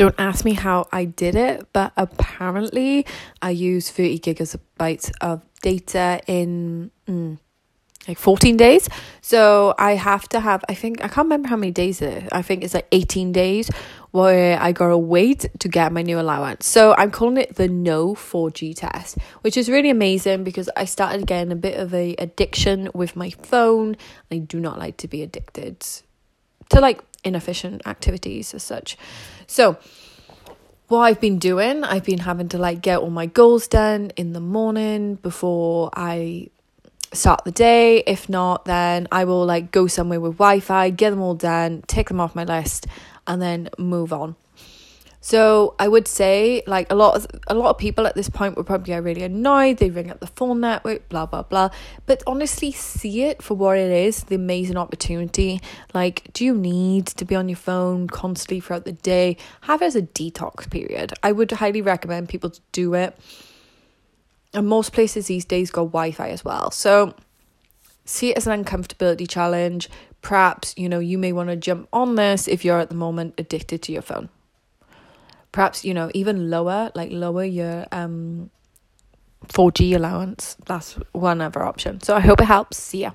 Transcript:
Don't ask me how I did it, but apparently I use 30 gigabytes of data in mm, like 14 days. So I have to have, I think, I can't remember how many days it is. I think it's like 18 days where I gotta wait to get my new allowance. So I'm calling it the no 4G test, which is really amazing because I started getting a bit of a addiction with my phone. I do not like to be addicted to like inefficient activities as such. So what I've been doing, I've been having to like get all my goals done in the morning before I start the day. If not, then I will like go somewhere with Wi Fi, get them all done, take them off my list, and then move on. So I would say like a lot of a lot of people at this point would probably really annoyed. They ring up the phone network, blah blah blah. But honestly, see it for what it is, the amazing opportunity. Like, do you need to be on your phone constantly throughout the day? Have it as a detox period. I would highly recommend people to do it and most places these days got Wi-Fi as well. So see it as an uncomfortability challenge. Perhaps, you know, you may want to jump on this if you're at the moment addicted to your phone. Perhaps, you know, even lower, like lower your um 4G allowance. That's one other option. So I hope it helps. See ya.